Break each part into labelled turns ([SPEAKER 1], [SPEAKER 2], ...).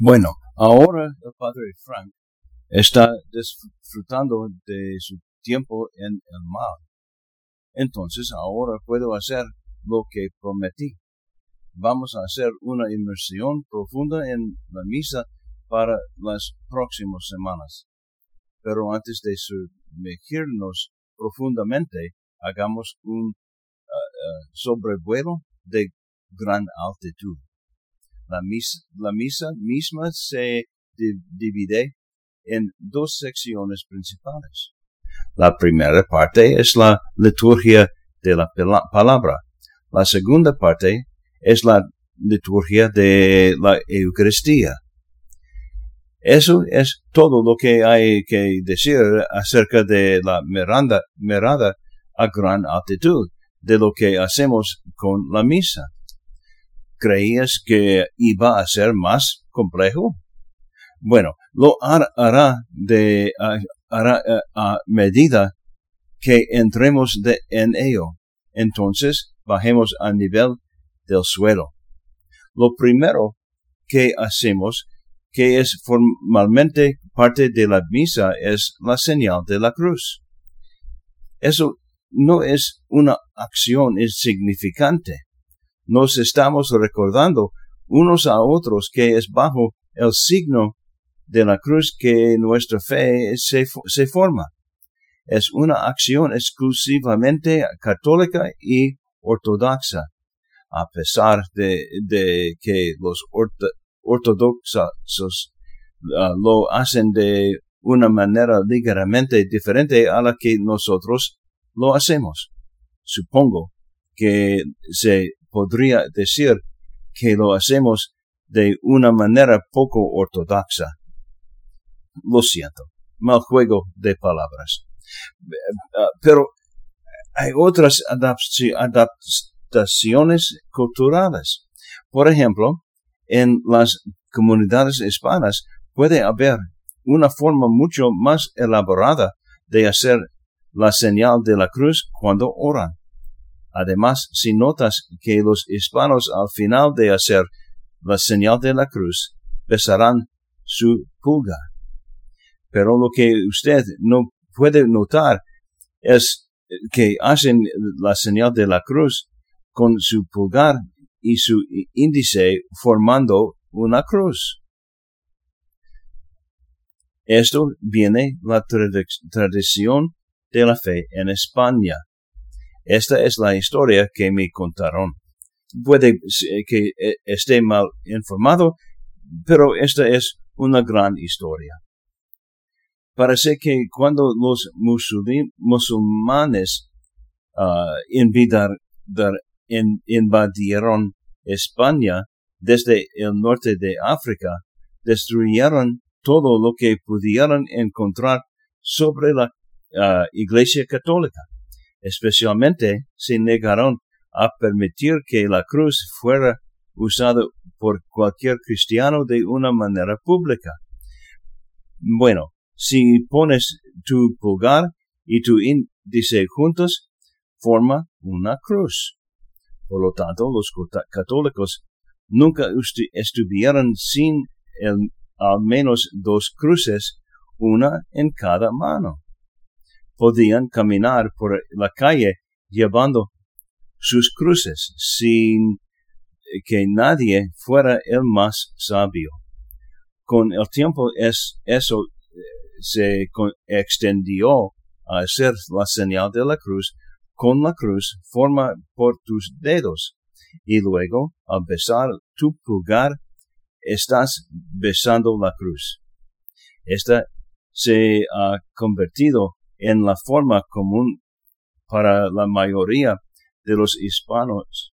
[SPEAKER 1] Bueno, ahora el padre Frank está disfrutando de su tiempo en el mar. Entonces ahora puedo hacer lo que prometí. Vamos a hacer una inmersión profunda en la misa para las próximas semanas. Pero antes de sumergirnos profundamente, hagamos un uh, uh, sobrevuelo de gran altitud. La misa, la misa misma se divide en dos secciones principales. La primera parte es la liturgia de la palabra. La segunda parte es la liturgia de la Eucaristía. Eso es todo lo que hay que decir acerca de la miranda, mirada a gran altitud de lo que hacemos con la misa. ¿Creías que iba a ser más complejo? Bueno, lo hará de hará eh, a medida que entremos de, en ello. Entonces bajemos al nivel del suelo. Lo primero que hacemos, que es formalmente parte de la misa, es la señal de la cruz. Eso no es una acción insignificante. Nos estamos recordando unos a otros que es bajo el signo de la cruz que nuestra fe se, se forma. Es una acción exclusivamente católica y ortodoxa, a pesar de, que los ortodoxos uh, lo hacen de una manera ligeramente diferente a la que nosotros lo hacemos. Supongo que se podría decir que lo hacemos de una manera poco ortodoxa lo siento, mal juego de palabras. Pero hay otras adaptaciones culturales. Por ejemplo, en las comunidades hispanas puede haber una forma mucho más elaborada de hacer la señal de la cruz cuando oran. Además, si notas que los hispanos al final de hacer la señal de la cruz besarán su pulgar pero lo que usted no puede notar es que hacen la señal de la cruz con su pulgar y su índice formando una cruz. Esto viene la tradición de la fe en España. Esta es la historia que me contaron. Puede que eh, esté mal informado, pero esta es una gran historia. Parece que cuando los musulmanes uh, invadieron España desde el norte de África, destruyeron todo lo que pudieran encontrar sobre la uh, Iglesia Católica. Especialmente se negaron a permitir que la cruz fuera usada por cualquier cristiano de una manera pública. Bueno, si pones tu pulgar y tu índice juntos, forma una cruz. Por lo tanto, los católicos nunca estuvieron sin al menos dos cruces, una en cada mano. Podían caminar por la calle llevando sus cruces sin que nadie fuera el más sabio. Con el tiempo es eso se extendió a hacer la señal de la cruz con la cruz forma por tus dedos y luego al besar tu pulgar estás besando la cruz. Esta se ha convertido en la forma común para la mayoría de los hispanos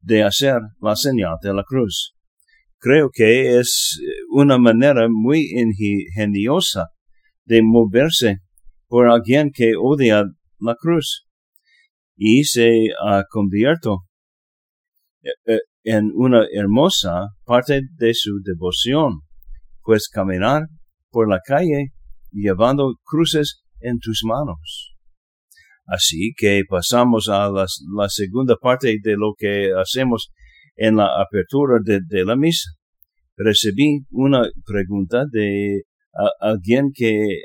[SPEAKER 1] de hacer la señal de la cruz. Creo que es eh, una manera muy ingeniosa de moverse por alguien que odia la cruz y se ha convierto eh, eh, en una hermosa parte de su devoción, pues caminar por la calle llevando cruces en tus manos. Así que pasamos a la segunda parte de lo que hacemos en la apertura de, la misa. recibí una pregunta de alguien que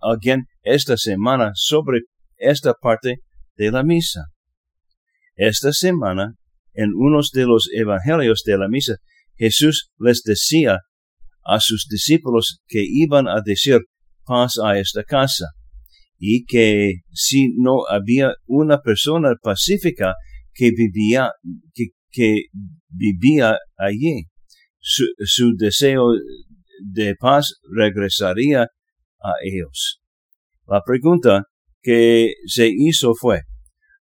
[SPEAKER 1] alguien esta semana sobre esta parte de la misa. Esta semana, en unos de los evangelios de la misa, Jesús les decía a sus discípulos que iban a decir paz a esta casa y que si no había una persona pacífica que vivía, que, vivía allí, su deseo de paz regresaría a ellos. La pregunta que se hizo fue,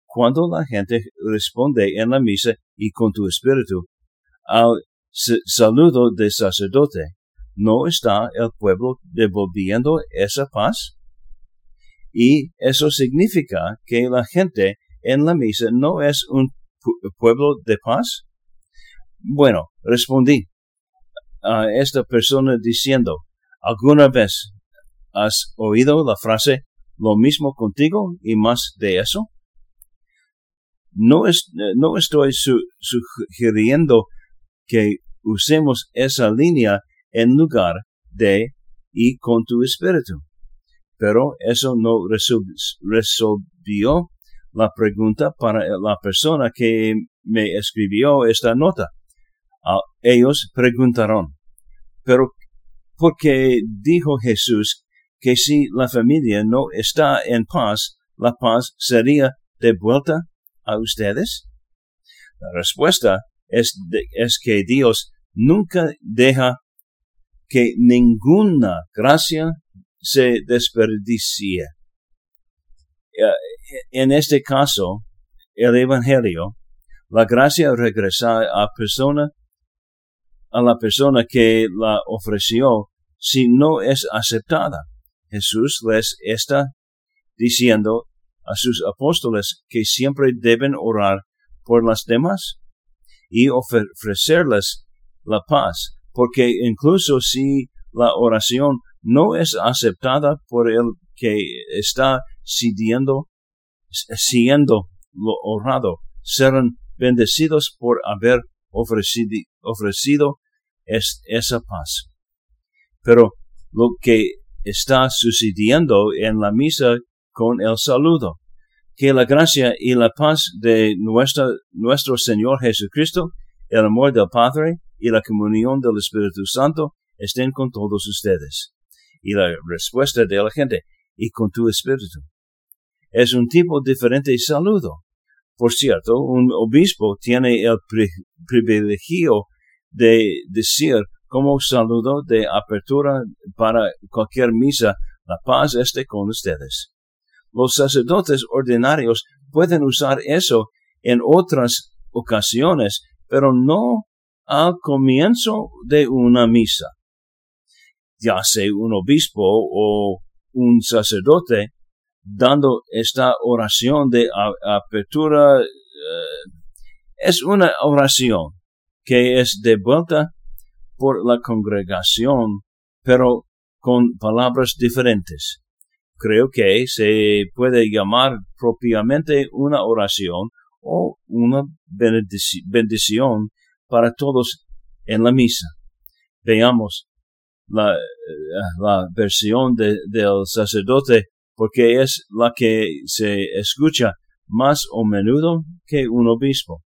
[SPEAKER 1] cuando la gente responde en la misa y con tu espíritu al saludo de sacerdote, ¿no está el pueblo devolviendo esa paz? Y eso significa que la gente en la misa no es un pueblo de paz. Bueno, respondí a esta persona diciendo, ¿alguna vez has oído la frase lo mismo contigo y más de eso? No, es, no estoy sugiriendo que usemos esa línea en lugar de y con tu espíritu. Pero eso no resolvió la pregunta para la persona que me escribió esta nota. Ah, ellos preguntaron, pero ¿por qué dijo Jesús que si la familia no está en paz, la paz sería devuelta a ustedes? La respuesta es, es que Dios nunca deja que ninguna gracia se desperdicie. Eh, en este caso, el Evangelio, la gracia regresa a persona, a la persona que la ofreció si no es aceptada. Jesús les está diciendo a sus apóstoles que siempre deben orar por las demás y ofrecerles la paz, porque incluso si la oración no es aceptada por el que está siendo, siendo lo honrado, serán bendecidos por haber ofrecido, ofrecido esa paz. Pero lo que está sucediendo en la misa con el saludo, que la gracia y la paz de nuestro Señor Jesucristo, el amor del Padre y la comunión del Espíritu Santo estén con todos ustedes. Y la respuesta de la gente, y con tu espíritu. Es un tipo diferente de saludo. Por cierto, un obispo tiene el privilegio de decir como saludo de apertura para cualquier misa, la paz esté con ustedes. Los sacerdotes ordinarios pueden usar eso en otras ocasiones, pero no al comienzo de una misa. Ya sea un obispo o un sacerdote dando esta oración de apertura. Eh, es una oración que es devuelta por la congregación, pero con palabras diferentes. Creo que se puede llamar propiamente una oración o una bendición para todos en la misa. Veamos la, la versión de, del sacerdote porque es la que se escucha más o menudo que un obispo.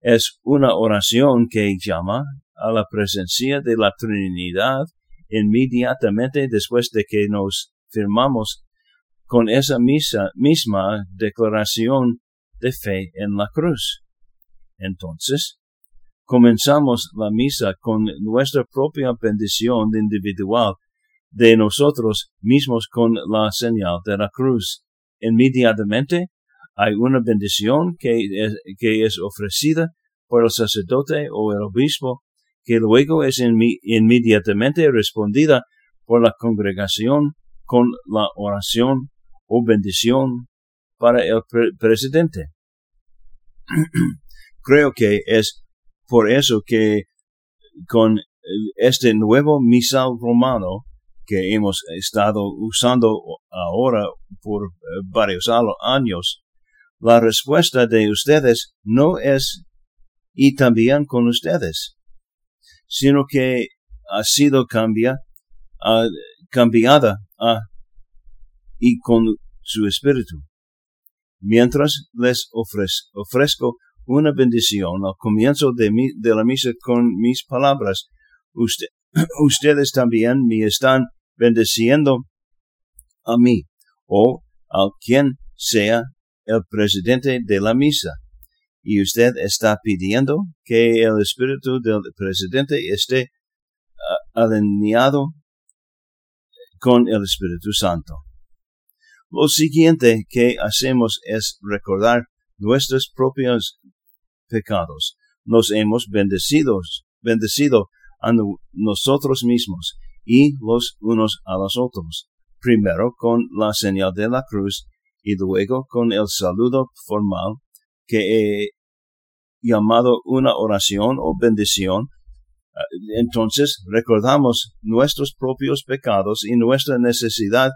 [SPEAKER 1] Es una oración que llama a la presencia de la Trinidad inmediatamente después de que nos firmamos con esa misa, misma declaración de fe en la cruz. Entonces, comenzamos la misa con nuestra propia bendición individual de nosotros mismos con la señal de la cruz. Inmediatamente hay una bendición que es, que es ofrecida por el sacerdote o el obispo, que luego es inmediatamente respondida por la congregación con la oración o bendición para el presidente. Creo que es por eso que con este nuevo misal romano que hemos estado usando ahora por eh, varios años, la respuesta de ustedes no es y también con ustedes, sino que ha sido cambia, cambiada y con su espíritu. Mientras les ofrezco una bendición al comienzo de, de la misa con mis palabras, ustedes también me están bendiciendo a mí o a quien sea el presidente de la misa. Y usted está pidiendo que el espíritu del presidente esté ah, alineado con el Espíritu Santo. Lo siguiente que hacemos es recordar nuestros propios pecados. Nos hemos bendecidos, bendecido a nosotros mismos y los unos a los otros, primero con la señal de la cruz y luego con el saludo formal que he llamado una oración o bendición. Entonces recordamos nuestros propios pecados y nuestra necesidad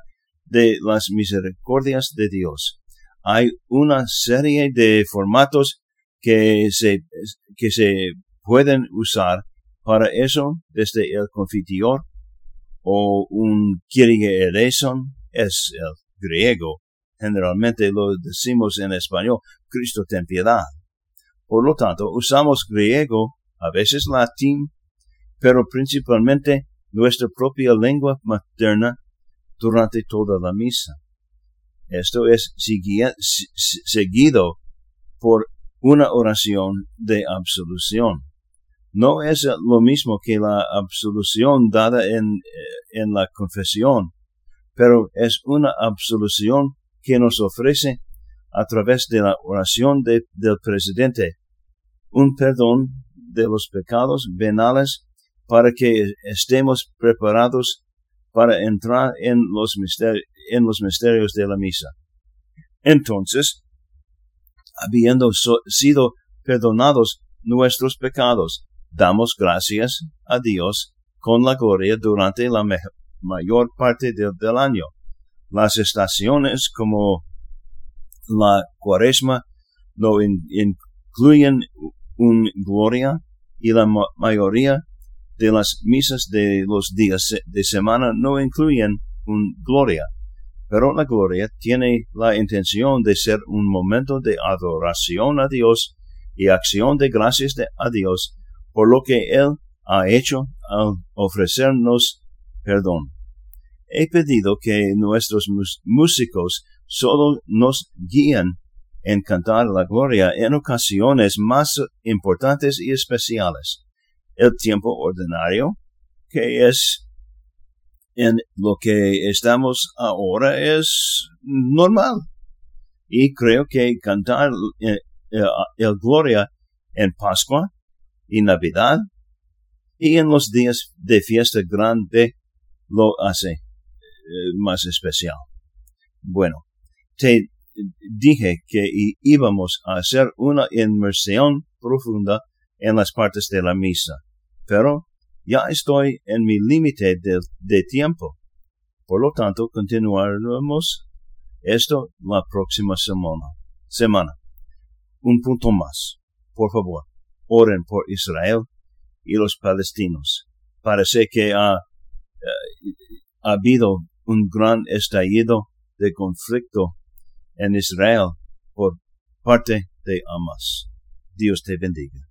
[SPEAKER 1] de las misericordias de Dios. Hay una serie de formatos que se, que se pueden usar para eso desde el confitior o un Kyrie eleison es el griego. Generalmente lo decimos en español, Cristo ten piedad. Por lo tanto, usamos griego, a veces latín, pero principalmente nuestra propia lengua materna durante toda la misa. Esto es seguido por una oración de absolución. No es lo mismo que la absolución dada en, eh, en la confesión, pero es una absolución que nos ofrece a través de la oración del presidente un perdón de los pecados venales para que estemos preparados para entrar en los, en los misterios de la misa. Entonces, habiendo sido perdonados nuestros pecados, damos gracias a Dios con la gloria durante la mayor parte del año. Las estaciones como la cuaresma lo incluyen un gloria y la mayoría de las misas de los días de semana no incluyen un gloria. Pero la gloria tiene la intención de ser un momento de adoración a Dios y acción de gracias a Dios por lo que Él ha hecho al ofrecernos perdón. He pedido que nuestros músicos solo nos guíen en cantar la gloria en ocasiones más importantes y especiales. El tiempo ordinario, que es en lo que estamos ahora, es normal. Y creo que cantar el, el gloria en Pascua y Navidad y en los días de fiesta grande lo hace eh, más especial. Bueno, te dije que íbamos a hacer una inmersión profunda en las partes de la misa, pero ya estoy en mi límite de, tiempo. Por lo tanto, continuaremos esto la próxima semana. semana. Un punto más, por favor oren por Israel y los palestinos. Parece que ha, eh, ha habido un gran estallido de conflicto en Israel por parte de Hamas. Dios te bendiga.